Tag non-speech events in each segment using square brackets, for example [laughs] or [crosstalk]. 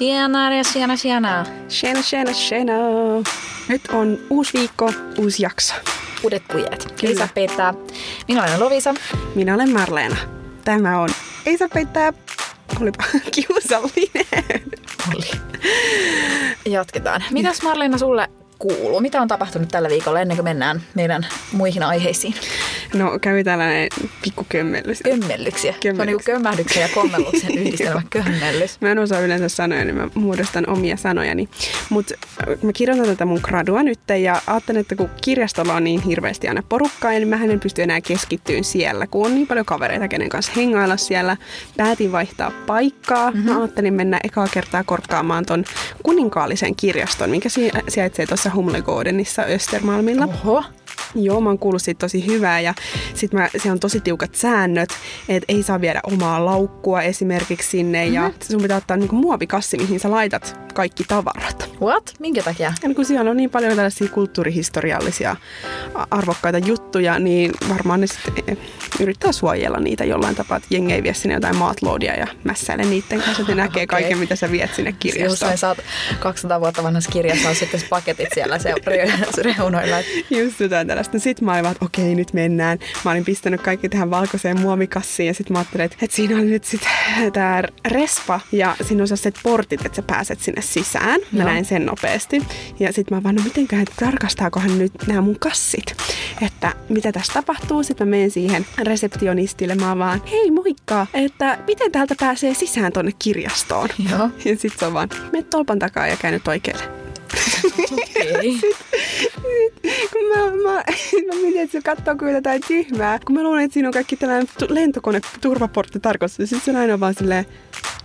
Tjenare, tjena, tjena. Tjena, tjena, tjena. Nyt on uusi viikko, uusi jakso. Uudet pujet. Ei saa peittää. Minä olen Lovisa. Minä olen Marleena. Tämä on Ei saa peittää. Olipa [laughs] kiusallinen. Oli. Jatketaan. Mitäs Marleena sulle kuuluu? Mitä on tapahtunut tällä viikolla ennen kuin mennään meidän muihin aiheisiin? No kävi tällainen pikku kömmellys. Kömmellyksiä. Se on niin kömmähdyksen ja kommelluksen [laughs] yhdistelmä kömmellys. Mä en osaa yleensä sanoja, niin mä muodostan omia sanojani. Mutta mä kirjoitan tätä mun gradua nyt ja ajattelen, että kun kirjastolla on niin hirveästi aina porukkaa, niin mä en pysty enää keskittyyn siellä, kun on niin paljon kavereita, kenen kanssa hengailla siellä. Päätin vaihtaa paikkaa. Mm-hmm. Mä ajattelin mennä ekaa kertaa korkkaamaan ton kuninkaallisen kirjaston, mikä sijaitsee tuossa Humlegårdenissa Östermalmilla. Oho. Joo, mä oon kuullut siitä tosi hyvää ja sit mä, siellä on tosi tiukat säännöt, että ei saa viedä omaa laukkua esimerkiksi sinne mm-hmm. ja mhm. sun pitää ottaa niinku muovikassi, mihin sä laitat kaikki tavarat. What? Minkä takia? Ja kun siellä on niin paljon tällaisia kulttuurihistoriallisia arvokkaita juttuja, niin varmaan ne sitten yrittää suojella niitä jollain tapaa, että jengi ei vie sinne jotain maatloodia ja mässäile niiden kanssa, että ne [laughs] näkee okay. kaiken, mitä sä viet sinne kirjastoon. Jos sä 200 vuotta vanhassa kirjassa on sitten paketit siellä se [laughs] reunoilla. Just jotain tällaista. Sitten mä olin vaan, että okei, nyt mennään. Mä olin pistänyt kaikki tähän valkoiseen muomikassiin ja sitten mä ajattelin, että, että siinä oli nyt sitten [laughs] tämä respa ja siinä on sellaiset portit, että sä pääset sinne sisään. Mä Joo. näin sen nopeasti. Ja sitten mä vaan, no mitenköhän, tarkastaakohan nyt nämä mun kassit, että mitä tässä tapahtuu. Sitten mä menen siihen reseptionistille, mä vaan, hei moikka, että miten täältä pääsee sisään tonne kirjastoon. Joo. Ja sitten se on vaan, mene tolpan takaa ja käy nyt oikealle. Okay. [laughs] kun mä, mä, mä mietin, että se katsoo kyllä jotain tyhmää. Kun mä luulen, että siinä on kaikki tällainen lentokone turvaportti tarkoitus. Sitten se aina on vaan silleen,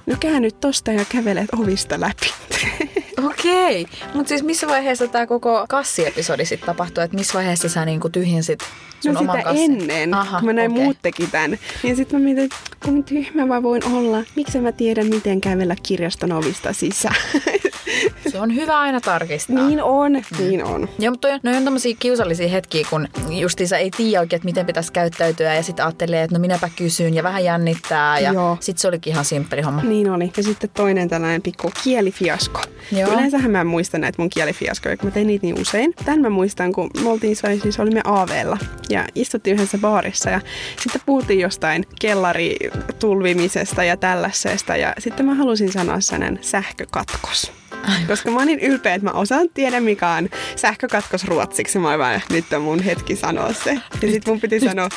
no käännyt tosta ja kävelet ovista läpi. [laughs] Okei, okay. mutta siis missä vaiheessa tämä koko kassiepisodi sitten tapahtui? Että missä vaiheessa sä niinku tyhjensit sun no oman sitä kassin? ennen, Aha, kun mä näin okay. muut teki tämän. Niin sitten mä mietin, että kun tyhmä mä voin olla. Miksi mä tiedän, miten kävellä kirjaston ovista sisään? [laughs] Se on hyvä aina tarkistaa. Niin on, niin on. Joo, mutta no on tämmöisiä kiusallisia hetkiä, kun justiinsa ei tiedä oikein, että miten pitäisi käyttäytyä ja sitten ajattelee, että no minäpä kysyn ja vähän jännittää ja sitten se olikin ihan simppeli homma. Niin oli. Ja sitten toinen tällainen pikku kielifiasko. Joo. Yleensähän mä en muista näitä mun kielifiaskoja, kun mä tein niitä niin usein. Tän mä muistan, kun me oltiin, siis olimme Aaveella ja istuttiin yhdessä baarissa ja sitten puhuttiin jostain kellaritulvimisesta ja tällaisesta ja sitten mä halusin sanoa sanan sähkökatkos. Aivan. Koska mä oon niin ylpeä, että mä osaan tiedä mikä on sähkökatkos ruotsiksi. Mä vaan, nyt on mun hetki sanoa se. Ja sit mun piti sanoa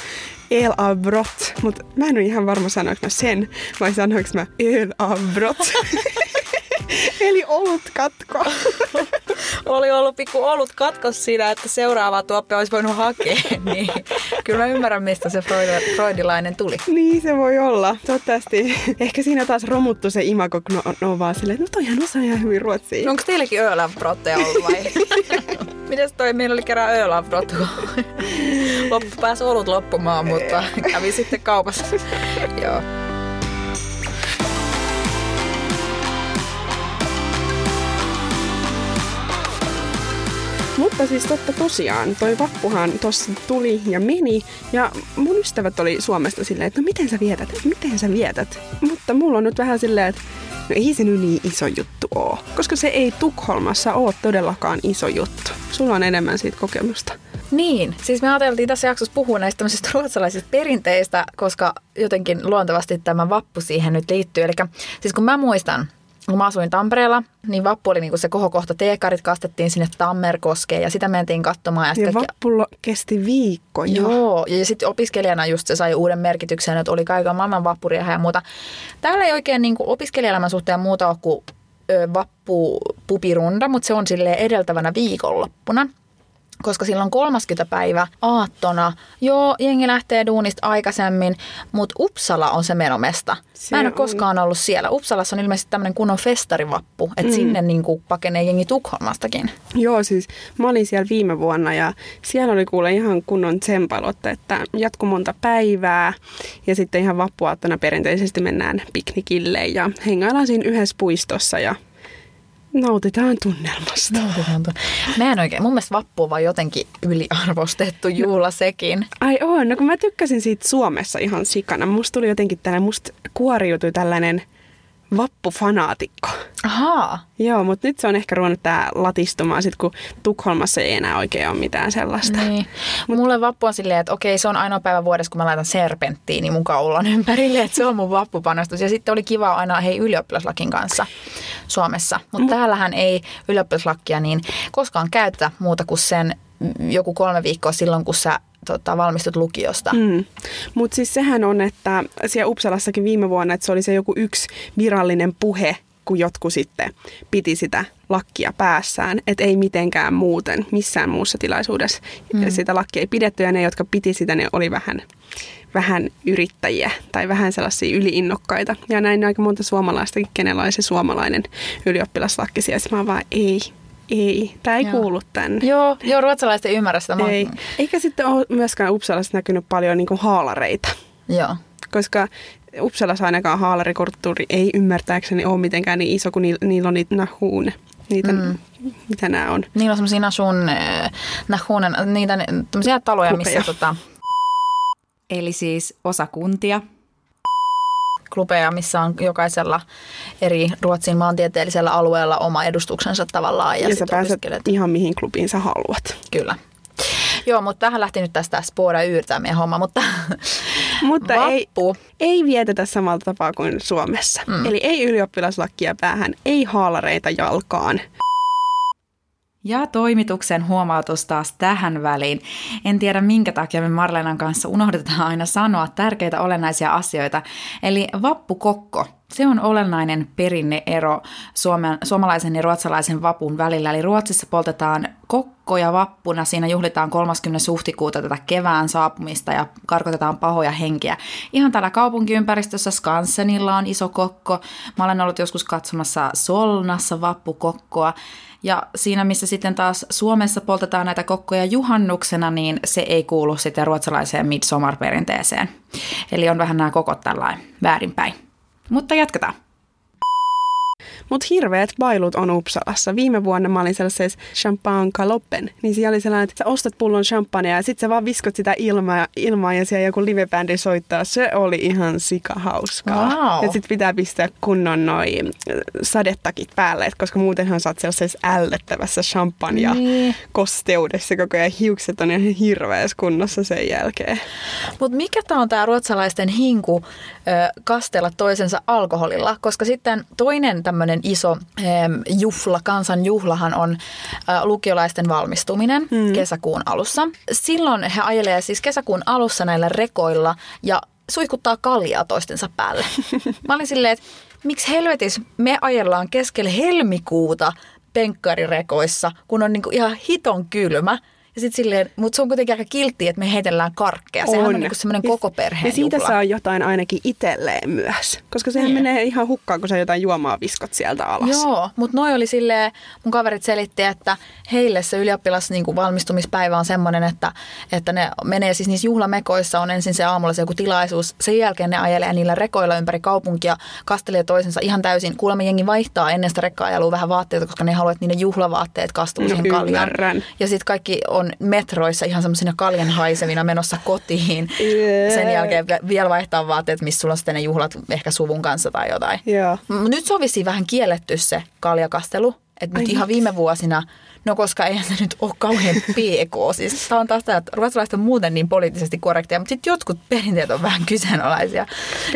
elavbrott, mutta mä en ole ihan varma sanoinko mä sen, vai sanoinko mä elavbrott. [laughs] [laughs] Eli olut katko. [laughs] Oli ollut pikku olut katkos siinä, että seuraava tuoppi olisi voinut hakea. [laughs] Niin kyllä mä ymmärrän, mistä se Freud, freudilainen tuli. Niin se voi olla. Toivottavasti. Ehkä siinä taas romuttu se imago, kun on, on vaan silleen, että no toihan osaa ihan hyvin ruotsia. No, onko teilläkin Ölanbrotteja ollut vai? Mites toi, meillä oli kerran Ölanbrot, loppu pääsi olut loppumaan, mutta kävi sitten kaupassa. Joo. Mutta siis totta tosiaan, toi vappuhan tossa tuli ja meni. Ja mun ystävät oli Suomesta silleen, että no miten sä vietät, miten sä vietät. Mutta mulla on nyt vähän silleen, että no ei se nyt niin iso juttu oo. Koska se ei Tukholmassa ole todellakaan iso juttu. Sulla on enemmän siitä kokemusta. Niin, siis me ajateltiin tässä jaksossa puhua näistä tämmöisistä ruotsalaisista perinteistä, koska jotenkin luontevasti tämä vappu siihen nyt liittyy. Eli siis kun mä muistan, kun mä asuin Tampereella, niin vappu oli niinku se kohokohta. Teekarit kastettiin sinne Tammerkoskeen ja sitä mentiin katsomaan. Ja, ja vappu kesti viikko jo. Joo, ja sitten opiskelijana just se sai uuden merkityksen, että oli kaiken maailman vappuriaha ja muuta. Täällä ei oikein niinku opiskelijaelämän suhteen muuta ole kuin vappu pupirunda, mutta se on sille edeltävänä viikonloppuna koska silloin 30 päivä aattona, joo, jengi lähtee duunista aikaisemmin, mutta Uppsala on se menomesta. Se Mä en ole koskaan ollut siellä. Uppsalassa on ilmeisesti tämmöinen kunnon festarivappu, että mm. sinne niin kuin pakenee jengi Tukholmastakin. Joo, siis mä olin siellä viime vuonna ja siellä oli kuule ihan kunnon tsempalotta, että jatku monta päivää ja sitten ihan vappuaattona perinteisesti mennään piknikille ja hengaillaan siinä yhdessä puistossa ja Nautitaan tunnelmasta. Nautitaan tunnelmasta. Mä en oikein, mun mielestä vappu on vaan jotenkin yliarvostettu juhla sekin. Ai on, no kun mä tykkäsin siitä Suomessa ihan sikana. Musta tuli jotenkin tällainen, musta kuoriutui tällainen vappufanaatikko. Ahaa. Joo, mutta nyt se on ehkä ruvennut tää latistumaan sit, kun Tukholmassa ei enää oikein ole mitään sellaista. Niin. Mut, Mulle vappu on silleen, että okei, se on ainoa päivä vuodessa, kun mä laitan serpenttiini mun kaulan ympärille, että se on mun vappupanostus. Ja sitten oli kiva aina hei ylioppilaslakin kanssa Suomessa. Mutta Mut. täällähän ei ylioppilaslakia niin koskaan käytetä muuta kuin sen joku kolme viikkoa silloin, kun sä tota, valmistut lukiosta. Mm. Mutta siis sehän on, että siellä Uppsalassakin viime vuonna, että se oli se joku yksi virallinen puhe, kun jotkut sitten piti sitä lakkia päässään, että ei mitenkään muuten missään muussa tilaisuudessa mm. sitä lakkia ei pidetty ja ne, jotka piti sitä, ne oli vähän, vähän yrittäjiä tai vähän sellaisia yliinnokkaita. Ja näin aika monta suomalaista, kenellä oli se suomalainen ylioppilaslakki siellä, mä vaan ei, ei, tämä ei joo. kuulu tänne. Joo, joo ruotsalaiset ei ymmärrä sitä. Ei. Eikä sitten ole myöskään Uppsalassa näkynyt paljon niin haalareita. Joo. Koska Uppsalassa ainakaan haalarikulttuuri ei ymmärtääkseni ole mitenkään niin iso, kuin niillä, niillä on niitä nahuun. Niitä, mm. mitä nämä on? Niillä on semmoisia nasun, äh, nahunen, niitä tämmöisiä taloja, Klupeja. missä tota... Eli siis osakuntia, klubeja, missä on jokaisella eri Ruotsin maantieteellisellä alueella oma edustuksensa tavallaan. Ja, ja sä pääset opiskelet. ihan mihin klubiin sä haluat. Kyllä. Joo, mutta tähän lähti nyt tästä Spora Yyrtää meidän homma, mutta, mutta vappu. Ei, ei vietetä samalla tapaa kuin Suomessa. Mm. Eli ei ylioppilaslakkia päähän, ei haalareita jalkaan. Ja toimituksen huomautus taas tähän väliin. En tiedä minkä takia me Marlenan kanssa unohdetaan aina sanoa tärkeitä olennaisia asioita. Eli vappukokko, se on olennainen perinneero suomen, suomalaisen ja ruotsalaisen vapun välillä. Eli Ruotsissa poltetaan kokkoja vappuna, siinä juhlitaan 30. huhtikuuta tätä kevään saapumista ja karkotetaan pahoja henkiä. Ihan täällä kaupunkiympäristössä Skansenilla on iso kokko. Mä olen ollut joskus katsomassa Solnassa vappukokkoa. Ja siinä, missä sitten taas Suomessa poltetaan näitä kokkoja juhannuksena, niin se ei kuulu sitten ruotsalaiseen midsommarperinteeseen. Eli on vähän nämä kokot tällainen väärinpäin. Mutta jatketaan. Mutta hirveät bailut on Uppsalassa. Viime vuonna mä olin sellaisessa champagne kaloppen, niin siellä oli sellainen, että sä ostat pullon champagnea ja sitten sä vaan viskot sitä ilmaa, ilmaa ja siellä joku livebändi soittaa. Se oli ihan sikahauskaa. Wow. Ja sitten pitää pistää kunnon noi sadetakit päälle, et koska muutenhan sä oot sellaisessa ällöttävässä champagne niin. kosteudessa koko ajan. Hiukset on ihan hirveässä kunnossa sen jälkeen. Mutta mikä tämä on tämä ruotsalaisten hinku ö, kastella toisensa alkoholilla? Koska sitten toinen tämmöinen tämmöinen iso juhla, kansan juhlahan on lukiolaisten valmistuminen mm. kesäkuun alussa. Silloin he ajelee siis kesäkuun alussa näillä rekoilla ja suihkuttaa kaljaa toistensa päälle. [laughs] Mä olin silleen, että miksi helvetis me ajellaan keskellä helmikuuta penkkarirekoissa, kun on niinku ihan hiton kylmä – ja sit silleen, mutta se on kuitenkin aika kiltti, että me heitellään karkkeja. Sehän on, on niinku semmoinen koko perheen Ja siitä saa jotain ainakin itselleen myös. Koska sehän niin. menee ihan hukkaan, kun sä jotain juomaa viskot sieltä alas. Joo, mutta noi oli silleen, mun kaverit selitti, että heille se ylioppilas niin valmistumispäivä on semmoinen, että, että ne menee siis niissä juhlamekoissa, on ensin se aamulla se joku tilaisuus. Sen jälkeen ne ajelee niillä rekoilla ympäri kaupunkia, kastelee toisensa ihan täysin. Kuulemma jengi vaihtaa ennen sitä rekka vähän vaatteita, koska ne haluaa, että niiden juhlavaatteet kastuu no, siihen kaljaan. Ja sitten kaikki on metroissa ihan semmoisina kaljan haisevina menossa kotiin. Yeah. Sen jälkeen vielä vaihtaa vaatteet, missä sulla on sitten ne juhlat ehkä suvun kanssa tai jotain. Yeah. Nyt se on vähän kielletty se kaljakastelu. Että nyt ihan viime vuosina No koska eihän se nyt ole kauhean PK. Siis tämä on taas tämä, että ruotsalaiset on muuten niin poliittisesti korrekteja, mutta sitten jotkut perinteet on vähän kyseenalaisia.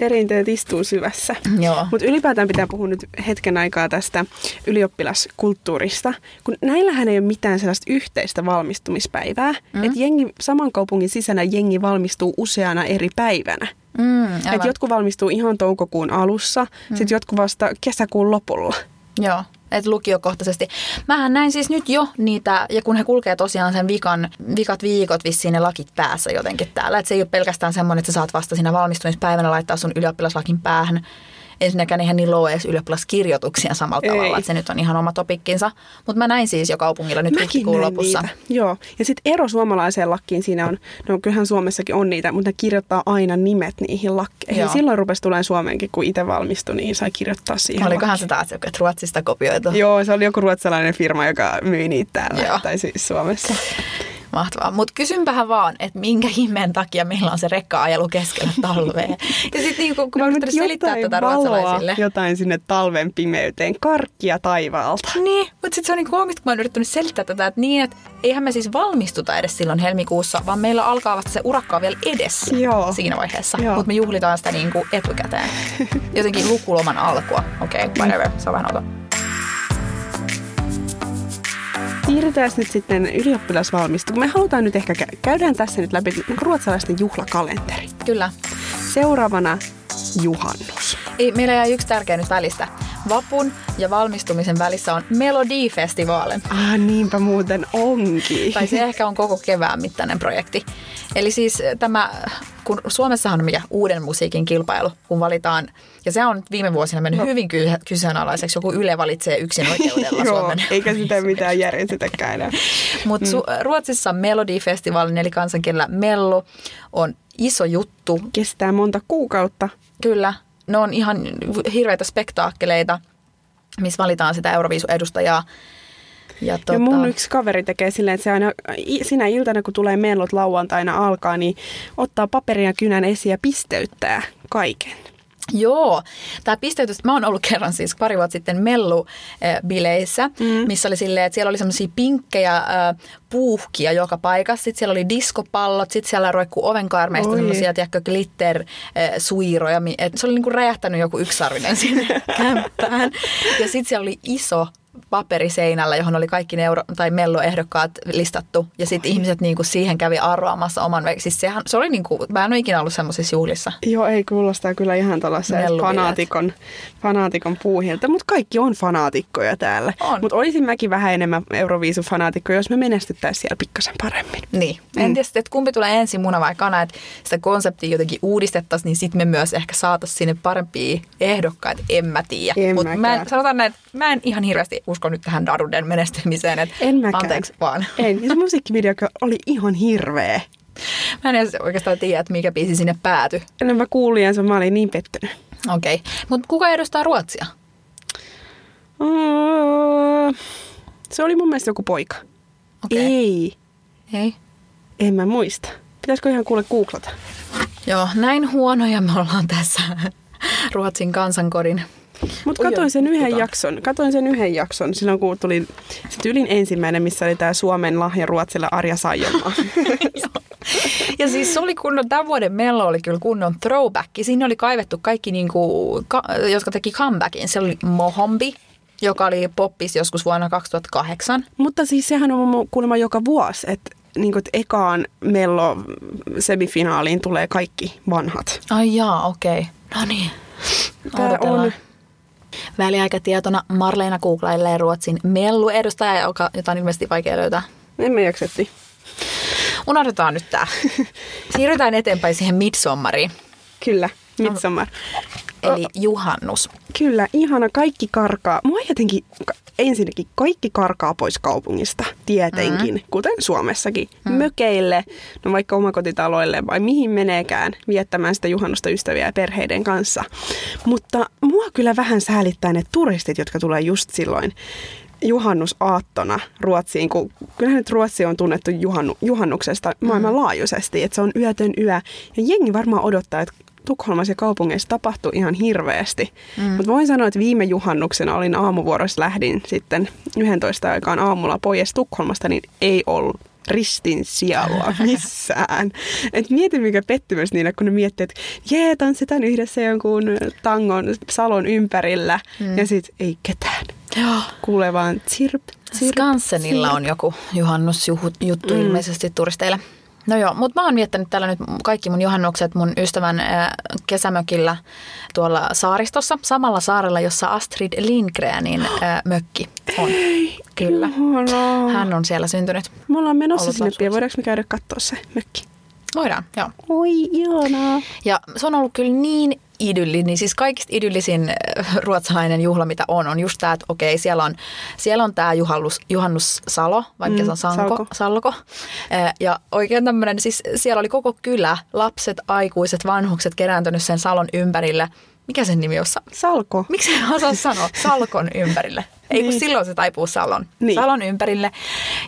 Perinteet istuu syvässä. Joo. Mutta ylipäätään pitää puhua nyt hetken aikaa tästä ylioppilaskulttuurista, kun näillähän ei ole mitään sellaista yhteistä valmistumispäivää. Mm. Että jengi, saman kaupungin sisällä jengi valmistuu useana eri päivänä. Mm, Et jotkut valmistuu ihan toukokuun alussa, mm. sitten jotkut vasta kesäkuun lopulla. Joo että lukiokohtaisesti. Mähän näin siis nyt jo niitä, ja kun he kulkee tosiaan sen vikan, vikat viikot vissiin ne lakit päässä jotenkin täällä. Että se ei ole pelkästään semmoinen, että sä saat vasta siinä valmistumispäivänä laittaa sun ylioppilaslakin päähän ensinnäkään eihän niillä ole edes ylioppilaskirjoituksia samalla Ei. tavalla, että se nyt on ihan oma topikkinsa. Mutta mä näin siis jo kaupungilla nyt huhtikuun lopussa. Niitä. Joo, ja sitten ero suomalaiseen lakkiin siinä on, no kyllähän Suomessakin on niitä, mutta ne kirjoittaa aina nimet niihin lakkeihin. Joo. Silloin rupesi tulemaan Suomeenkin, kun itse valmistui, niin sai kirjoittaa siihen Olikohan lakkiin. se taas joku, että Ruotsista kopioitu? Joo, se oli joku ruotsalainen firma, joka myi niitä täällä, Joo. tai siis Suomessa. Mahtavaa. Mutta kysynpähän vaan, että minkä ihmeen takia meillä on se rekka-ajelu keskellä talvea. Ja sitten niin kun, kun no, mä selittää tätä valoa, ruotsalaisille. jotain sinne talven pimeyteen, karkkia taivaalta. Niin, mutta sitten se on niin koomista, kun mä oon yrittänyt selittää tätä, että niin, että eihän me siis valmistuta edes silloin helmikuussa, vaan meillä alkaa vasta se urakka vielä edessä Joo. siinä vaiheessa. Mutta me juhlitaan sitä niin kuin etukäteen. [laughs] Jotenkin lukuloman alkua. Okei, okay, whatever. Se on vähän outo. Siirrytään nyt sitten ylioppilasvalmistuun. Me halutaan nyt ehkä, kä- käydään tässä nyt läpi ruotsalaisten juhlakalenteri. Kyllä. Seuraavana juhannus. Ei, meillä jäi yksi tärkeä nyt välistä. Vapun ja valmistumisen välissä on Melodifestivaalen. Ah, niinpä muuten onkin. Tai se ehkä on koko kevään mittainen projekti. Eli siis eh, tämä, kun Suomessahan on mikä uuden musiikin kilpailu, kun valitaan, ja se on viime vuosina mennyt no. hyvin ky- kyseenalaiseksi. Joku Yle valitsee yksin oikeudella [laughs] Joo, Suomen. eikä sitä mitään järjestetäkään enää. Mutta mm. Ruotsissa Melodifestivaalin, eli kansankielellä Mello, on iso juttu. Kestää monta kuukautta. Kyllä, ne on ihan hirveitä spektaakkeleita, missä valitaan sitä Euroviisu-edustajaa. Ja, tota... ja mun yksi kaveri tekee silleen, että se aina sinä iltana, kun tulee mellot lauantaina alkaa, niin ottaa paperia kynän esiin ja pisteyttää kaiken. [laughs] Joo, tämä pisteytys, mä oon ollut kerran siis pari vuotta sitten Mellu-bileissä, mm. missä oli silleen, että siellä oli semmoisia pinkkejä äh, puuhkia joka paikassa. Sitten siellä oli diskopallot, sitten siellä roikkuu ovenkaarmeista semmoisia, tiedätkö, glitter-suiroja. Et se oli niinku räjähtänyt joku yksarvinen sinne [laughs] kämppään. Ja sitten siellä oli iso paperiseinällä, johon oli kaikki ne euro- tai melloehdokkaat listattu. Ja sitten ihmiset niinku siihen kävi arvaamassa oman Siis sehän, se oli niinku, mä en ole ikinä ollut semmoisissa juhlissa. Joo, ei kuulostaa kyllä ihan tällaisen fanaatikon, fanaatikon puuhilta. Mutta kaikki on fanaatikkoja täällä. Mutta olisin mäkin vähän enemmän Euroviisu-fanaatikko, jos me menestyttäisiin siellä pikkasen paremmin. Niin. Mm. En tiedä, että kumpi tulee ensin, muna vai kana, että sitä konseptia jotenkin uudistettaisiin, niin sitten me myös ehkä saataisiin sinne parempia ehdokkaita. En mä tiedä. Mutta mä, sanotaan näin, mä en ihan hirveästi usko nyt tähän Daruden menestymiseen. Että en mäkään. Anteeksi vaan. En. Ja se musiikkivideo oli ihan hirveä. Mä en edes oikeastaan tiedä, että mikä biisi sinne päätyi. No mä kuulin ja mä olin niin pettynyt. Okei. Okay. Mutta kuka edustaa Ruotsia? Uh, se oli mun mielestä joku poika. Okay. Ei. Ei? En mä muista. Pitäisikö ihan kuule googlata? Joo, näin huonoja me ollaan tässä Ruotsin kansankorin mutta katoin sen yhden tota. jakson, katoin sen yhden jakson silloin, kun tuli se tyylin ensimmäinen, missä oli tämä Suomen lahja Ruotsille Arja Saijonmaa. [laughs] ja siis se oli kunnon, tämän vuoden mello oli kyllä kunnon throwback. Siinä oli kaivettu kaikki, niinku, ka, jotka teki comebackin. Se oli Mohombi, joka oli poppis joskus vuonna 2008. Mutta siis sehän on kuulemma joka vuosi, että niin kuin, että ekaan mello semifinaaliin tulee kaikki vanhat. Ai jaa, okei. Okay. No niin. Tämä on Väliaikatietona Marleena googlailee Ruotsin mellu-edustaja, joka, jota on ilmeisesti vaikea löytää. En mä jaksetti. Unohdetaan nyt tää. [laughs] Siirrytään eteenpäin siihen midsommariin. Kyllä, midsommar. Eli juhannus. Kyllä, ihana. Kaikki karkaa. Mua jotenkin ensinnäkin kaikki karkaa pois kaupungista, tietenkin, mm-hmm. kuten Suomessakin. Mm-hmm. Mökeille, no vaikka omakotitaloille vai mihin meneekään viettämään sitä juhannusta ystäviä ja perheiden kanssa. Mutta mua kyllä vähän säälittää ne turistit, jotka tulee just silloin juhannusaattona Ruotsiin, kun kyllähän nyt Ruotsi on tunnettu juhannu, juhannuksesta maailmanlaajuisesti, että se on yötön yö. Ja jengi varmaan odottaa, että Tukholmassa ja kaupungeissa tapahtui ihan hirveästi. Mm. Mutta voin sanoa, että viime juhannuksena olin aamuvuorossa, lähdin sitten 11 aikaan aamulla pois Tukholmasta, niin ei ollut ristin sijalla [laughs] missään. Et mieti mikä pettymys niille, kun ne miettii, että jee, tanssitaan yhdessä jonkun tangon salon ympärillä mm. ja sitten ei ketään. Joo. Kuulee vaan tsirp, tsirp, Skansenilla tsirp. on joku juhannusjuttu mm. ilmeisesti turisteille. No joo, mutta mä oon viettänyt täällä nyt kaikki mun juhannukset mun ystävän äh, kesämökillä tuolla saaristossa, samalla saarella, jossa Astrid Lindgrenin äh, mökki on. Ei, Kyllä. Ihanaa. Hän on siellä syntynyt. Me ollaan menossa Ollut sinne pian. Voidaanko me käydä katsoa se mökki? Voidaan, joo. Oi, ihanaa. Ja se on ollut kyllä niin idylli, niin siis kaikista idyllisin äh, ruotsalainen juhla, mitä on, on just tämä, että okei, siellä on, siellä on tämä juhannus, juhannussalo, vaikka mm, se on sanko, salko. salko. Äh, ja oikein tämmöinen, siis siellä oli koko kylä, lapset, aikuiset, vanhukset kerääntynyt sen salon ympärille. Mikä sen nimi on? Salko. Miksi en osaa sanoa? [laughs] Salkon ympärille. Ei kun niin. silloin se taipuu salon, niin. salon ympärille.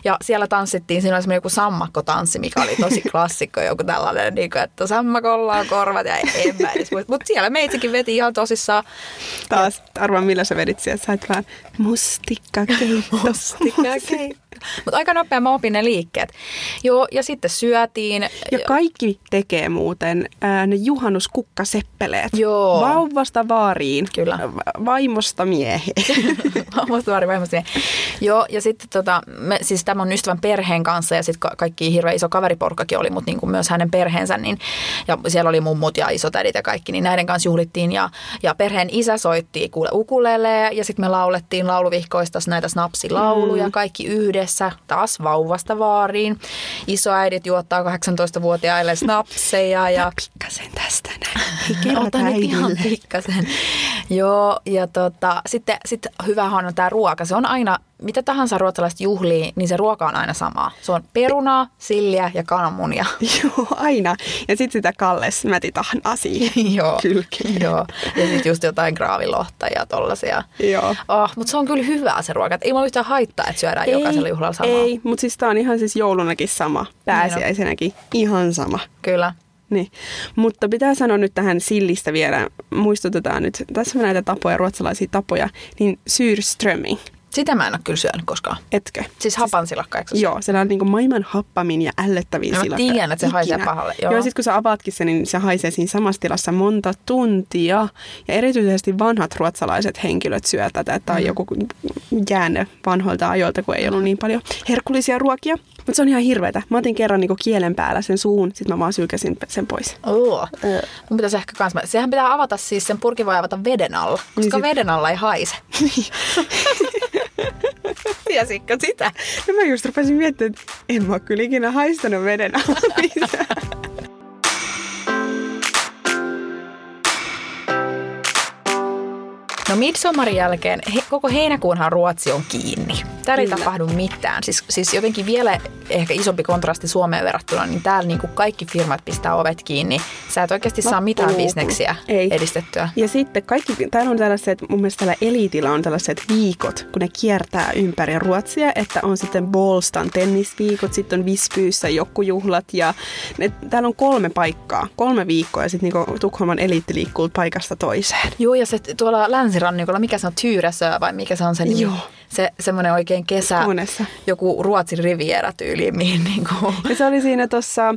Ja siellä tanssittiin, siinä oli semmoinen joku sammakkotanssi, mikä oli tosi [laughs] klassikko, joku tällainen, niin kuin, että sammakolla on korvat ja en mä edes Mutta siellä meitsikin veti ihan tosissaan. Taas, arvaa millä sä vedit sieltä, sait vaan mustikkakeitto. mustikkakeitto. Mutta aika nopea mä opin ne liikkeet. Joo, ja sitten syötiin. Ja kaikki tekee muuten ää, ne juhannuskukkasepeleet. Joo. Vauvasta vaariin. Kyllä. Vaimosta mieheen. [laughs] vaimosta mieheen. Joo, ja sitten tota, me, siis tämä on ystävän perheen kanssa ja sitten kaikki hirveän iso kaveriporkkakin oli, mutta niin kuin myös hänen perheensä. Niin, ja siellä oli mummut ja isotädit ja kaikki, niin näiden kanssa juhlittiin. Ja, ja perheen isä soitti kuule ukulele ja sitten me laulettiin lauluvihkoista näitä snapsilauluja mm. kaikki yhdessä yhdessä taas vauvasta vaariin. Isoäidit juottaa 18-vuotiaille snapseja. Ja... Pikkasen tästä näin. Ota nyt ihan pikkasen. Joo, ja tota, sitten, sitten hyvähän on tämä ruoka. Se on aina, mitä tahansa ruotsalaiset juhlii, niin se ruoka on aina sama. Se on perunaa, silliä ja kananmunia. [laughs] Joo, aina. Ja sitten sitä kalles mätitahnaa siihen [laughs] Joo. kylkeen. Joo, ja sitten just jotain graavilohta ja tollasia. Joo. Oh, mutta se on kyllä hyvää se ruoka. Ei mulla yhtään haittaa, että syödään ei, jokaisella juhlalla samaa. Ei, mutta siis tää on ihan siis joulunakin sama. Pääsiäisenäkin ihan sama. Kyllä. Niin. Mutta pitää sanoa nyt tähän sillistä vielä, muistutetaan nyt, tässä on näitä tapoja, ruotsalaisia tapoja, niin syrströmming. Sitä mä en ole kyllä syönyt koskaan. Etkö? Siis hapan silakka, eikö Joo, se on niinku maailman happamin ja ällöttävin no, silakka. Mä tiedän, että se Ikinä. haisee pahalle. Joo, joo sit kun sä avaatkin sen, niin se haisee siinä samassa tilassa monta tuntia. Ja erityisesti vanhat ruotsalaiset henkilöt syö tätä. Tämä on mm. joku jäänne vanhoilta ajoilta, kun ei ollut niin paljon herkullisia ruokia. Mutta se on ihan hirveetä. Mä otin kerran niinku kielen päällä sen suun, sitten mä vaan sylkäsin sen pois. Oo. Öö. Mun pitäisi ehkä kans... Sehän pitää avata siis, sen purki voi avata veden alla, koska niin sit... veden alla ei haise. [laughs] [laughs] Tiesitkö sitä? No mä just rupesin miettimään, että en mä kyllä ikinä haistanut veden alla No Midsommarin jälkeen he, koko heinäkuunhan Ruotsi on kiinni. Täällä ei tapahdu mitään. Siis, siis jotenkin vielä ehkä isompi kontrasti Suomeen verrattuna, niin täällä niin kuin kaikki firmat pistää ovet kiinni. Sä et oikeasti saa mitään bisneksiä ei. edistettyä. Ja sitten kaikki, täällä on tällaiset, mun mielestä täällä eliitillä on tällaiset viikot, kun ne kiertää ympäri Ruotsia, että on sitten Bolstan tennisviikot, sitten on Vispyyssä jokkujuhlat ja ne, täällä on kolme paikkaa, kolme viikkoa ja sitten niinku Tukholman eliitti liikkuu paikasta toiseen. Joo ja se tuolla länsirannikolla, mikä se on, Tyyräsö vai mikä se on se nimi? Joo se semmoinen oikein kesä, Monessa. joku Ruotsin riviera tyyli, mihin niin kuin... Ja se oli siinä tuossa äh,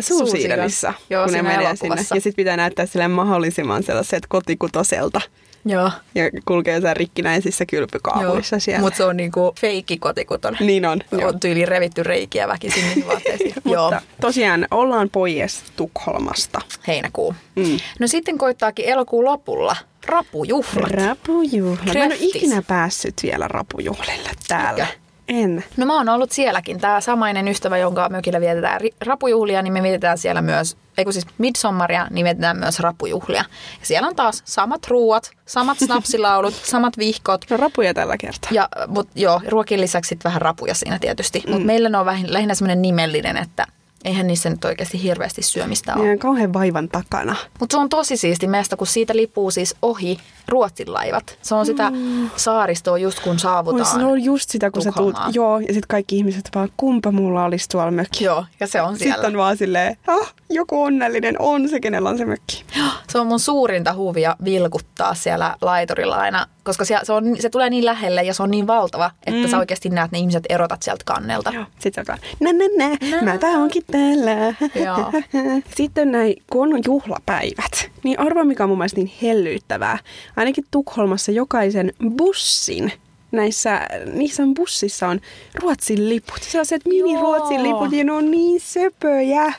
Suusiidamissa, kun ne menee sinne. Ja sitten pitää näyttää sille mahdollisimman sellaiset kotikutoselta. Joo. Ja kulkee sen rikkinäisissä kylpykaavuissa siellä. Mutta se on niinku feikki kotikuton. Niin on. On tyyli revitty reikiä väkisin niihin vaatteisiin. [laughs] Mutta tosiaan ollaan pois Tukholmasta. Heinäkuu. Mm. No sitten koittaakin elokuun lopulla rapujuhlat. Rapujuhlat. Mä en ole ikinä päässyt vielä rapujuhlille täällä. Eikä. En. No mä oon ollut sielläkin. Tämä samainen ystävä, jonka mökillä vietetään rapujuhlia, niin me vietetään siellä myös, eikö siis midsommaria, niin vietetään myös rapujuhlia. Ja siellä on taas samat ruuat, samat [laughs] snapsilaulut, samat vihkot. No rapuja tällä kertaa. Ja, mut, joo, ruokin lisäksi vähän rapuja siinä tietysti. Mm. Mutta meillä ne on vähän, lähinnä semmoinen nimellinen, että Eihän niissä nyt oikeasti hirveästi syömistä ole. Niin kauhean vaivan takana. Mutta se on tosi siisti meistä, kun siitä lipuu siis ohi Ruotsin laivat. Se on sitä mm. saaristoa just kun saavutaan Se on just sitä, kun sä tuut, joo, ja sitten kaikki ihmiset vaan, kumpa mulla olisi tuolla mökki. Joo, ja se on siellä. Sitten on vaan silleen, ah, joku onnellinen on se, kenellä on se mökki. Se on mun suurinta huvia vilkuttaa siellä laiturilla aina, koska se, se, on, se tulee niin lähelle ja se on niin valtava, että mm. sä oikeasti näet ne ihmiset erotat sieltä kannelta. Joo. Sitten se on nä, nä, nä, nä. mä onkin täällä. Joo. [laughs] Sitten näin, kun on juhlapäivät, niin arva mikä on mun mielestä niin hellyyttävää. Ainakin Tukholmassa jokaisen bussin näissä, niissä bussissa on Ruotsin liput. Sellaiset mini-Ruotsin liput ja ne on niin söpöjä.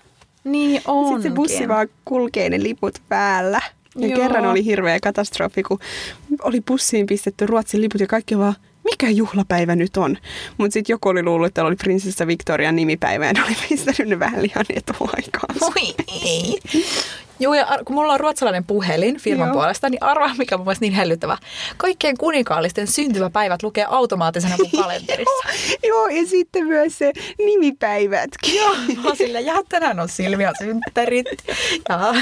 Niin on. Sitten se bussi vaan kulkee ne liput päällä. Ja Joo. kerran oli hirveä katastrofi, kun oli bussiin pistetty Ruotsin liput ja kaikki vaan, mikä juhlapäivä nyt on? Mutta sitten joku oli luullut, että oli prinsessa Victorian nimipäivä ja ne oli pistänyt ne vähän liian etuaikaan. Oi ei. Joo, ja kun mulla on ruotsalainen puhelin firman Joo. puolesta, niin arvaa, mikä on mun niin hellyttävä. Kaikkien kuninkaallisten syntymäpäivät lukee automaattisena mun [laughs] kalenterissa. Joo, ja sitten myös se nimipäivätkin. Joo, mä sillä, ja tänään on Silvia synttärit. Ja.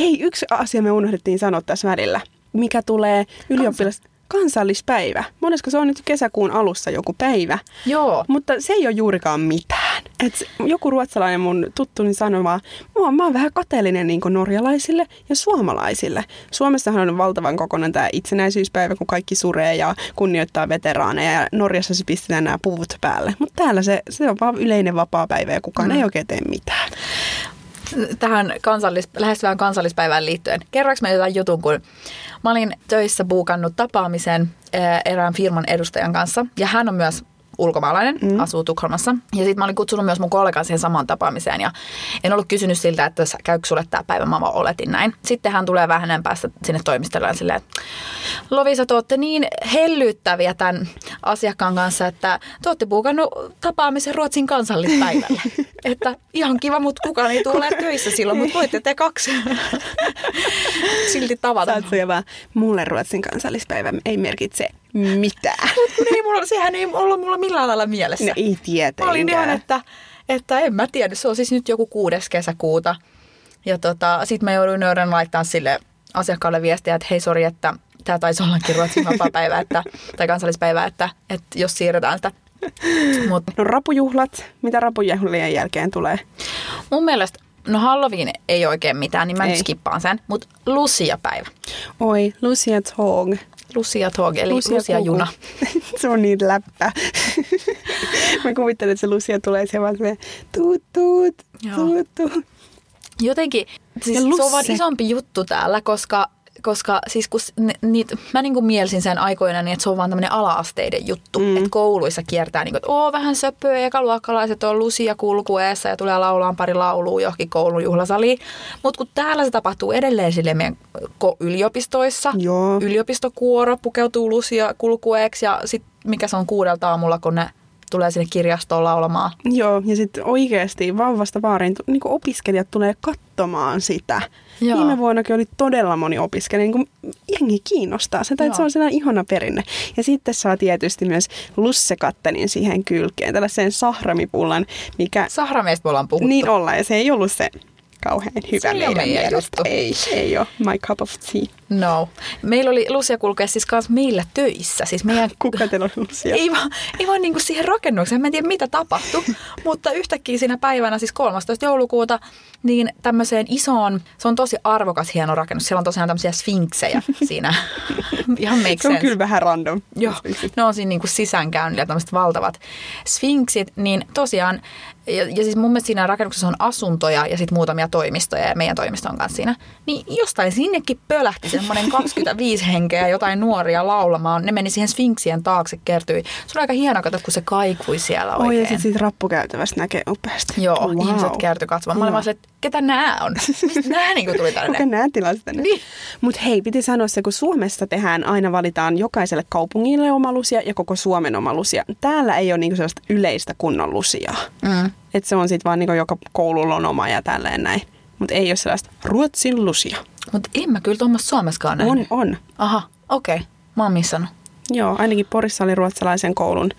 Hei, yksi asia me unohdettiin sanoa tässä välillä. Mikä tulee ylioppilas... kansallispäivä. Monesko se on nyt kesäkuun alussa joku päivä. Joo. Mutta se ei ole juurikaan mitään. Et joku ruotsalainen mun tuttuni sanoi vaan, mä, mä oon vähän kateellinen niin norjalaisille ja suomalaisille. Suomessahan on valtavan kokonainen tämä itsenäisyyspäivä, kun kaikki suree ja kunnioittaa veteraaneja ja Norjassa se pistetään nämä puvut päälle. Mutta täällä se, se on vaan yleinen vapaa päivä ja kukaan mm. ei oikein tee mitään tähän kansallis, lähestyvään kansallispäivään liittyen. Kerroinko mä jotain jutun, kun mä olin töissä buukannut tapaamisen erään firman edustajan kanssa. Ja hän on myös ulkomaalainen, mm. asuu Tukholmassa. Ja sitten mä olin kutsunut myös mun kollegan siihen samaan tapaamiseen ja en ollut kysynyt siltä, että käykö sulle tämä päivä, mä vaan oletin näin. Sitten hän tulee vähän päästä sinne toimistolle silleen, että Lovisa, te olette niin hellyttäviä tämän asiakkaan kanssa, että te olette buukannut tapaamisen Ruotsin kansallispäivällä. [laughs] että ihan kiva, mutta kukaan ei tule töissä silloin, mutta voitte te kaksi [laughs] silti tavata. Vaan, mulle Ruotsin kansallispäivä ei merkitse mitään. ei mulla, sehän ei ollut mulla millään lailla mielessä. No ei tietenkään. Mä olin ihan, että, että en mä tiedä, se on siis nyt joku kuudes kesäkuuta. Ja tota, sit mä jouduin nöyrän laittamaan sille asiakkaalle viestiä, että hei sori, että tämä taisi ollakin Ruotsin vapaa-päivä että, tai kansallispäivä, että, että jos siirretään sitä. Mut. No rapujuhlat, mitä rapujuhlien jälkeen tulee? Mun mielestä No Halloween ei oikein mitään, niin mä ei. nyt skippaan sen. Mutta Lucia-päivä. Oi, Lucia Tog. Lucia Tog, eli Lucia, Lucia Juna. [laughs] se on niin läppä. [laughs] mä kuvittelen, että se Lucia tulee se tuut, tuut, tuut, tuut. Jotenkin, siis se on vaan isompi juttu täällä, koska koska siis kun niit, mä niin kuin mielsin sen aikoina niin, että se on vaan tämmöinen ala-asteiden juttu. Mm. Että kouluissa kiertää niin kuin, että oo vähän söpöä, ekaluokkalaiset on lusia kulkueessa ja tulee laulaan pari laulua johonkin koulun juhlasaliin. Mutta kun täällä se tapahtuu edelleen sille meidän yliopistoissa, Joo. yliopistokuoro pukeutuu lusia kulkueeksi ja sitten mikä se on kuudelta aamulla, kun ne tulee sinne kirjastoon laulamaan. Joo, ja sitten oikeasti vauvasta vaariin niin opiskelijat tulee katsomaan sitä. Joo. Viime vuonnakin oli todella moni opiskelija, niin jengi kiinnostaa se, että se on sellainen ihana perinne. Ja sitten saa tietysti myös lussekattelin siihen kylkeen, tällaisen sahramipullan, mikä... Sahrameista me ollaan puhuttu. Niin ollaan, ja se ei ollut se kauhean hyvä meidän, meidän mielestä. Ei, ei ole my cup of tea. No. Meillä oli Lucia kulkea siis kanssa meillä töissä. Siis meidän... Kuka teillä oli Lucia? Ei vaan, ei vaan niin kuin siihen rakennukseen. Mä en tiedä mitä tapahtui, [laughs] mutta yhtäkkiä siinä päivänä, siis 13. joulukuuta, niin tämmöiseen isoon, se on tosi arvokas hieno rakennus. Siellä on tosiaan tämmöisiä sfinksejä [laughs] siinä. [laughs] Ihan make Se on kyllä vähän random. Joo, ne on siinä niin kuin sisäänkäynnillä tämmöiset valtavat sfinksit. Niin tosiaan ja, ja siis mun mielestä siinä rakennuksessa on asuntoja ja sitten muutamia toimistoja ja meidän toimiston kanssa siinä. Niin jostain sinnekin pölähti semmoinen 25 [laughs] henkeä jotain nuoria laulamaan. Ne meni siihen Sphinxien taakse, kertyi. Se on aika hieno katsoa, kun se kaikui siellä oikein. Oi ja sitten siitä rappukäytävästä näkee upeasti. Joo, wow. ihmiset kertoi katsomaan. Mä olin vaan että ketä nämä on? Mistä nämä [laughs] niin tuli tänne? Kuka nämä tilasi tänne? Niin. Mutta hei, piti sanoa se, kun Suomessa tehdään, aina valitaan jokaiselle kaupungille oma lusia ja koko Suomen oma lusia. Täällä ei ole niinku sellaista yleistä kunnon lusiaa. Mm. Että se on sitten vaan niinku joka koululla on oma ja tälleen näin. Mutta ei ole sellaista Ruotsin lusia. Mutta en mä kyllä tuommoista Suomessakaan nähnyt. On, on. Aha, okei. Okay. Mä oon missannut. Joo, ainakin Porissa oli ruotsalaisen koulun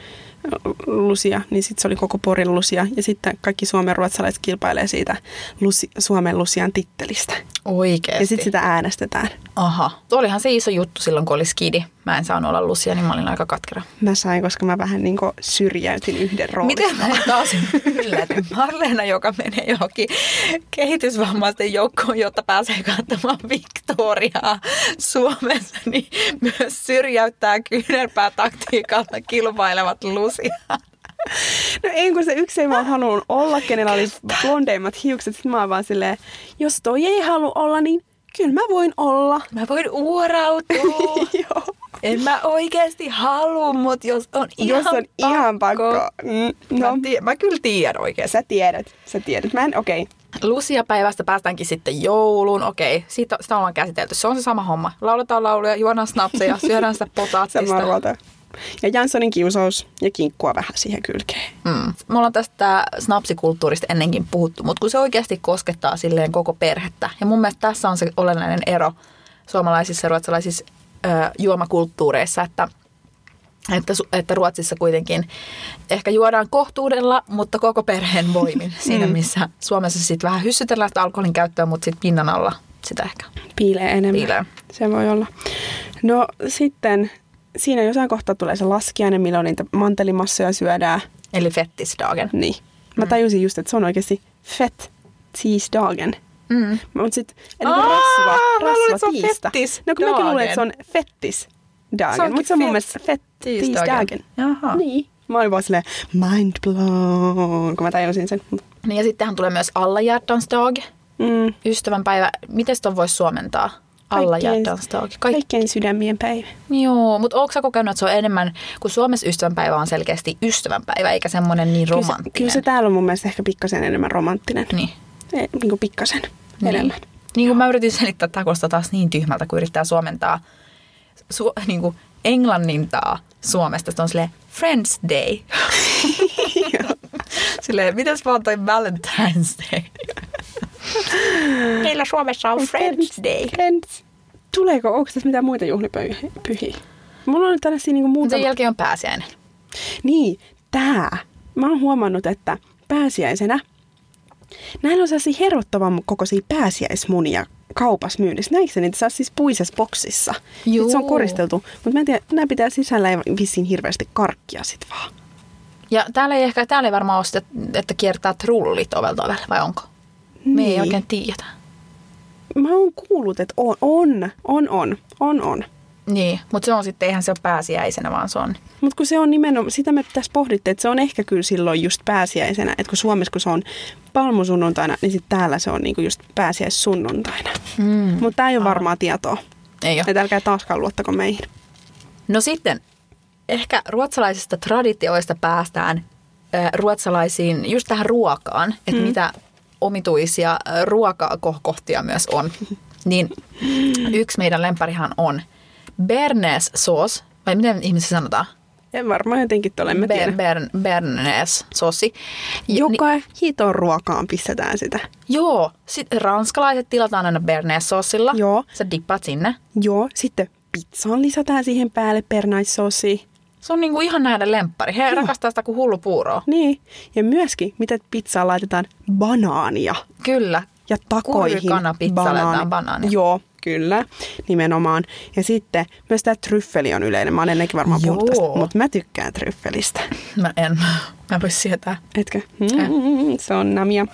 lusia, niin sitten se oli koko Porin lusia. Ja sitten kaikki suomen ruotsalaiset kilpailee siitä lusi, Suomen lusian tittelistä. Oikeesti? Ja sitten sitä äänestetään. Aha. Tuo olihan se iso juttu silloin, kun oli skidi. Mä en saanut olla lusia, niin mä olin aika katkera. Mä sain, koska mä vähän niin syrjäytin yhden roolin. Miten mä taas yllätyn? Marleena, joka menee johonkin kehitysvammaisten joukkoon, jotta pääsee katsomaan Victoriaa Suomessa, niin myös syrjäyttää kyynärpää taktiikalla kilpailevat lusiat. [laughs] No ei, kun se yksi ei vaan halunnut olla, kenellä oli blondeimmat hiukset. Sitten mä oon vaan silleen, jos toi ei halua olla, niin kyllä mä voin olla. Mä voin uorautua. [laughs] Joo. En mä oikeasti halua, mutta jos on ihan Jos on pakko. ihan pakko. Mm, no. mä, tie, mä kyllä tiedän oikeasti. Sä tiedät, sä tiedät. Mä en, okei. Okay. Lucia-päivästä päästäänkin sitten jouluun. Okei, siitä, sitä ollaan käsitelty. Se on se sama homma. Lauletaan lauluja, juodaan snapseja, [laughs] syödään sitä potaattista. Sama ruota. Ja Janssonin kiusaus ja kinkkua vähän siihen kylkeen. Mm. Me ollaan tästä snapsikulttuurista ennenkin puhuttu, mutta kun se oikeasti koskettaa silleen koko perhettä. Ja mun mielestä tässä on se olennainen ero suomalaisissa ja ruotsalaisissa ö, juomakulttuureissa, että että, että Ruotsissa kuitenkin ehkä juodaan kohtuudella, mutta koko perheen voimin. [laughs] Siinä mm. missä Suomessa sitten vähän hyssytellään sitä alkoholin käyttöä, mutta sitten pinnan alla sitä ehkä piilee enemmän. Piilee. Se voi olla. No sitten siinä jossain kohtaa tulee se laskiainen, milloin niitä mantelimassoja syödään. Eli fettisdagen. Niin. Mä tajusin just, että se on oikeasti fett dagen. Mm. Mutta sitten Aa, rasva, mä luulin, että se rasva on tiista. fettis No kun mäkin luulen, että se on fettis dagen. Mutta se on mun mielestä fettis Tiisdagen. dagen. Jaha. Niin. Mä olin vaan silleen mind blown, kun mä tajusin sen. Niin ja sittenhän tulee myös Alla Mm. ystävänpäivä. Miten ton voisi suomentaa? Alla Kaikkien- hjärtans dag. Kaik- Kaikkein sydämien päivä. Joo, mutta onko sä kokenut, että se on enemmän, kun Suomessa ystävänpäivä on selkeästi ystävänpäivä, eikä semmoinen niin Kyllä se, romanttinen. kyllä se täällä on mun mielestä ehkä pikkasen enemmän romanttinen. Niin. E, niin kuin pikkasen enemmän. Niin kuin mä yritin selittää, että kuulostaa taas niin tyhmältä, kun yrittää suomentaa, su, niin kuin englannintaa Suomesta. Se on silleen Friends Day. [laughs] [laughs] silleen, mitäs vaan toi Valentine's Day? [laughs] Meillä Suomessa on Friends Day. Friends. Tuleeko, onko tässä mitään muita juhlipyhiä? Mulla on tällaisia niin muutama... sen jälkeen on pääsiäinen. Niin, tää. Mä oon huomannut, että pääsiäisenä näillä on sellaisia herrottavan kokoisia pääsiäismunia kaupassa myynnissä. Näikö se niitä saa siis puisessa boksissa? Sit se on koristeltu, mutta mä en tiedä, nämä pitää sisällä ei vissiin hirveästi karkkia sit vaan. Ja täällä ei ehkä, täällä ei varmaan ole sitä, että kiertää trullit ovelta ovelle, vai onko? Me ei Niin. oikein tiedetä. Mä oon kuullut, että on, on, on, on, on, on. Niin, mutta se on sitten, eihän se ole pääsiäisenä, vaan se on. Mutta kun se on nimenomaan, sitä me tässä pohdittiin, että se on ehkä kyllä silloin just pääsiäisenä, että kun Suomessa kun se on palmusunnuntaina, niin sitten täällä se on niinku just pääsiäissunnuntaina. Mm. Mutta tämä ei ole varmaa tietoa. Ei ole. Että älkää taaskaan luottako meihin. No sitten, ehkä ruotsalaisista traditioista päästään ruotsalaisiin, just tähän ruokaan, että mm. mitä omituisia ruokakohtia myös on. Niin yksi meidän lemparihan on Bernes sauce, vai miten ihmisiä sanotaan? En varmaan jotenkin tuolle, en mä tiedä. Ber, ber, Bernes sosi. Joka hiton ruokaan pistetään sitä. Joo, sitten ranskalaiset tilataan aina Bernes saucilla. Joo. Sä dippaat sinne. Joo, sitten pizzaan lisätään siihen päälle pernaissoosi. Se on niinku ihan näiden lemppari. He rakastaa sitä kuin hullu puuroa. Niin, ja myöskin, mitä pizzaan laitetaan banaania. Kyllä. Ja takoihin Kurrikana-pizza laitetaan banaania. Joo, kyllä, nimenomaan. Ja sitten myös tämä tryffeli on yleinen. Mä olen ennenkin varmaan puhunut tästä, Joo. mutta mä tykkään tryffelistä. Mä en. Mä en voi sietää. Etkö? Mm, se on namia.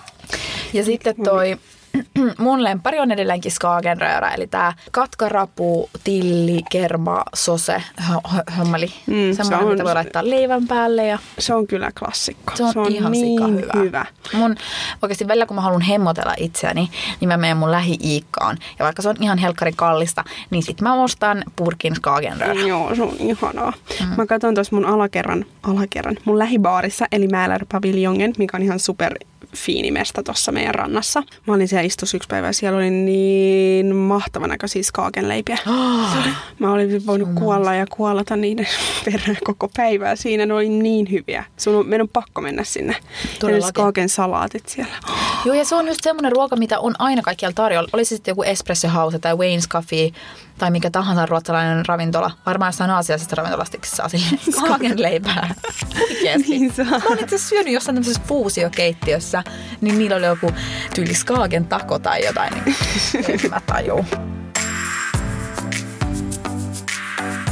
Ja sitten toi [clears throat] mun lempari on edelleenkin Skagenröra, eli tää katkarapu, tilli, kerma, sose, hö- hö- hömmeli. Mm, Mm, se Semmoinen, on- mitä voi laittaa leivän päälle ja Se on kyllä klassikko. se on, se on ihan niin hyvä. hyvä. Mun, oikeasti välillä kun mä haluan hemmotella itseäni, niin mä menen mun lähi-iikkaan. Ja vaikka se on ihan helkkari kallista, niin sit mä ostan purkin Skagenröra. Joo, se on ihanaa. Mm. Mä katson tuossa mun alakerran, alakerran, mun lähibaarissa, eli Määlär Paviljongen, mikä on ihan super fiini mesta tuossa meidän rannassa. Mä olin siellä istus yksi päivä ja siellä oli niin mahtavan näköisiä skaakenleipiä. [gasps] Mä olin voinut kuolla ja kuollata niiden [laughs] perään koko päivää siinä. Ne oli niin hyviä. Sun on, meidän on pakko mennä sinne. Ja Todellakin. ne skaaken salaatit siellä. [gasps] Joo, ja se on just semmoinen ruoka, mitä on aina kaikkialla tarjolla. Oli se sitten joku Espresso House tai Wayne's Coffee tai mikä tahansa ruotsalainen ravintola. Varmaan jossain aasialaisesta ravintolastakin saa silleen skagen [laughs] leipää. Oikeesti. Niin saa. Mä olin itse syönyt jossain tämmöisessä fuusiokeittiössä, niin niillä oli joku tyyli skagen tako tai jotain. Niin [laughs] mä tajuu.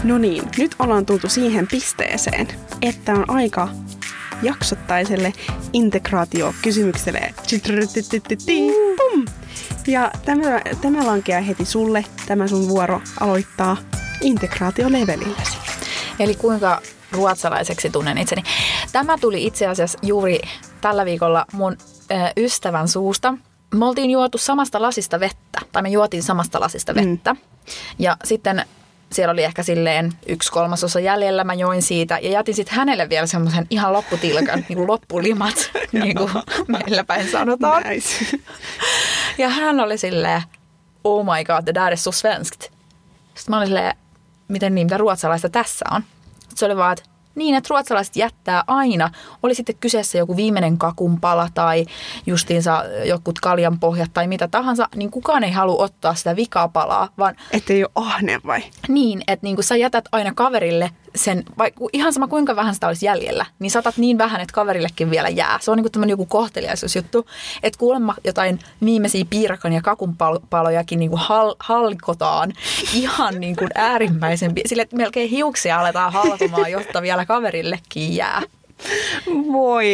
No niin, nyt ollaan tultu siihen pisteeseen, että on aika jaksottaiselle integraatiokysymykselle. Pum! Ja tämä, tämä lankeaa heti sulle, tämä sun vuoro aloittaa integraatiolevelillesi. Eli kuinka ruotsalaiseksi tunnen itseni. Tämä tuli itse asiassa juuri tällä viikolla mun ystävän suusta. Me oltiin juotu samasta lasista vettä, tai me juotiin samasta lasista vettä. Mm. Ja sitten siellä oli ehkä silleen yksi kolmasosa jäljellä, mä join siitä ja jätin sitten hänelle vielä semmoisen ihan lopputilkan, [laughs] niin kuin loppulimat, niin kuin meillä päin sanotaan. Nice. Ja hän oli silleen, oh my god, det där är så svenskt. Sitten mä olin silleen, miten niin, mitä ruotsalaista tässä on? Se oli vaan, että niin, että ruotsalaiset jättää aina, oli sitten kyseessä joku viimeinen kakunpala tai justiinsa jokut kaljan pohjat tai mitä tahansa, niin kukaan ei halua ottaa sitä vikapalaa, vaan Ettei ole ahne vai? niin, että niin sä jätät aina kaverille sen, vaikka ihan sama kuinka vähän sitä olisi jäljellä, niin saatat niin vähän, että kaverillekin vielä jää. Se on niin kuin joku kohteliaisuusjuttu, että kuulemma jotain viimeisiä piirakan ja kakunpalojakin niin kuin hal, halkotaan [laughs] ihan niin kuin äärimmäisen, sille että melkein hiuksia aletaan halkomaan, jotta vielä kaverillekin jää. Voi.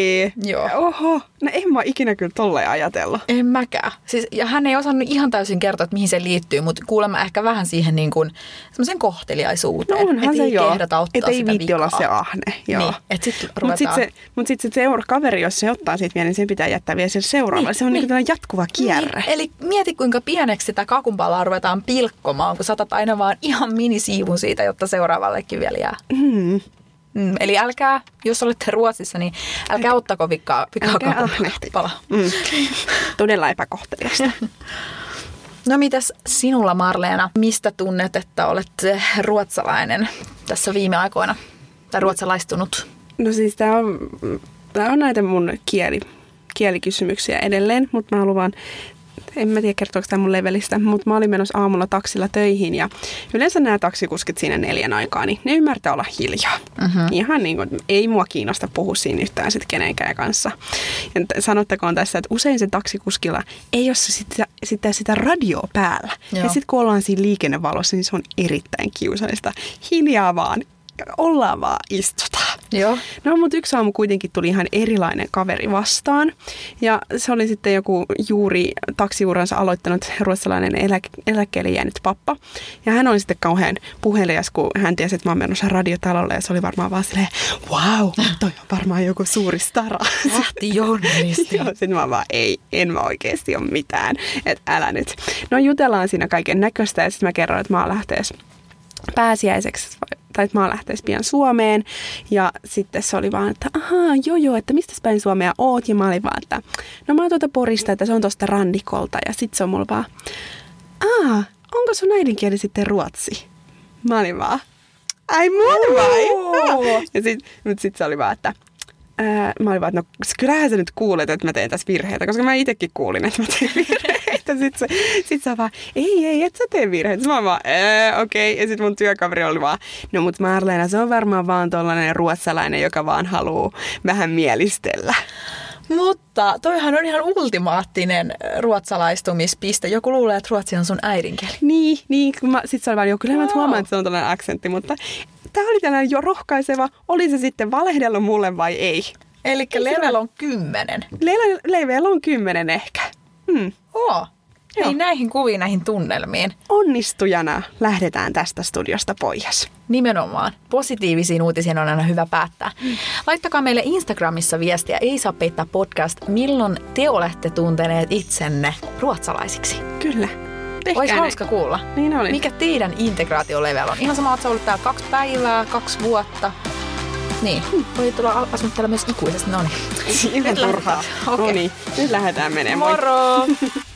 Joo. Oho. No en mä ikinä kyllä tolleen ajatella. En mäkään. Siis, ja hän ei osannut ihan täysin kertoa, että mihin se liittyy, mutta kuulemma ehkä vähän siihen niin kuin, semmoisen kohteliaisuuteen. No onhan et se ei joo. kehdata ottaa Et ei viitti olla se ahne. Joo. Niin, että sitten Mutta sitten ruvetaan... se, mut sit se seura- kaveri, jos se ottaa siitä vielä, niin sen pitää jättää vielä sen seuraavalle. se on niin, niin. niin jatkuva kierre. Niin, eli mieti kuinka pieneksi sitä kakunpalaa ruvetaan pilkkomaan, kun saatat aina vaan ihan minisiivun siitä, jotta seuraavallekin vielä jää. Mm. Mm, eli älkää, jos olette Ruotsissa, niin älkää ottako vikkaa, vikkaa Älkää ahnehtipa. Mm. Todella epäkohteliasta. [laughs] No mitäs sinulla Marleena, mistä tunnet, että olet eh, ruotsalainen tässä viime aikoina? Tai ruotsalaistunut? No siis tää on, tää on näitä mun kieli, kielikysymyksiä edelleen, mutta mä haluan en mä tiedä kertooko tämä mun levelistä, mutta mä olin menossa aamulla taksilla töihin ja yleensä nämä taksikuskit siinä neljän aikaa, niin ne ymmärtää olla hiljaa. Mm-hmm. Ihan niin kuin, ei mua kiinnosta puhua siinä yhtään sit kenenkään kanssa. Ja sanottakoon tässä, että usein se taksikuskilla ei ole se sitä, sitä, sitä radio päällä. Joo. Ja sitten kun ollaan siinä liikennevalossa, niin se on erittäin kiusallista. Hiljaa vaan, ollaan vaan istutaan. Joo. No, mutta yksi aamu kuitenkin tuli ihan erilainen kaveri vastaan. Ja se oli sitten joku juuri taksiuransa aloittanut ruotsalainen elä, eläkkeelle jäänyt pappa. Ja hän oli sitten kauhean puhelias, kun hän tiesi, että mä oon menossa radiotalolle. Ja se oli varmaan vaan silleen, wow, toi on varmaan joku suuri stara. Lähti journalisti. [laughs] Joo, sitten mä vaan, ei, en mä oikeasti ole mitään, että älä nyt. No jutellaan siinä kaiken näköistä ja sitten mä kerroin, että mä oon lähteessä pääsiäiseksi, tai että mä oon pian Suomeen. Ja sitten se oli vaan, että ahaa, joo joo, että mistä päin Suomea oot? Ja mä olin vaan, että no mä oon tuolta Porista, että se on tuosta rannikolta. Ja sitten se on mulla vaan, aa, onko sun äidinkieli sitten ruotsi? Mä olin vaan, ai mun vai? [laughs] Ja sit, mutta sitten se oli vaan, että ää, mä olin vaan, että no kyllähän sä nyt kuulet, että mä teen tässä virheitä, koska mä itsekin kuulin, että mä teen virheitä. Sitten se, sit se on vaan, ei, ei, et sä tee virheitä. Sitten mä vaan, "Ää, okei. Okay. Ja sitten mun työkaveri oli vaan, no mut Marleena, se on varmaan vaan tollanen ruotsalainen, joka vaan haluu vähän mielistellä. Mutta toihan on ihan ultimaattinen ruotsalaistumispiste. Joku luulee, että ruotsi on sun äidinkieli. Niin, niin. kun Mä, sit se oli vaan, joo, kyllä mä huomaan, että se on tällainen aksentti, mutta tämä oli tällainen jo rohkaiseva. Oli se sitten valehdellut mulle vai ei? Eli level on kymmenen. Leiveellä on kymmenen ehkä. Hmm. Oo. Joo. Ei näihin kuviin, näihin tunnelmiin. Onnistujana lähdetään tästä studiosta pois. Nimenomaan. Positiivisiin uutisiin on aina hyvä päättää. Laittakaa meille Instagramissa viestiä Ei saa peittää podcast, milloin te olette tunteneet itsenne ruotsalaisiksi. Kyllä. Olisi hauska kuulla. Niin oli. Mikä teidän integraatiolevel on? Ihan sama, että sä ollut täällä kaksi päivää, kaksi vuotta. Niin, voi tulla asua täällä myös ikuisesti. No niin. Ihan Nyt turhaa. lähdetään. Okei. No niin, nyt lähdetään menemään. Moi. Moro! [laughs]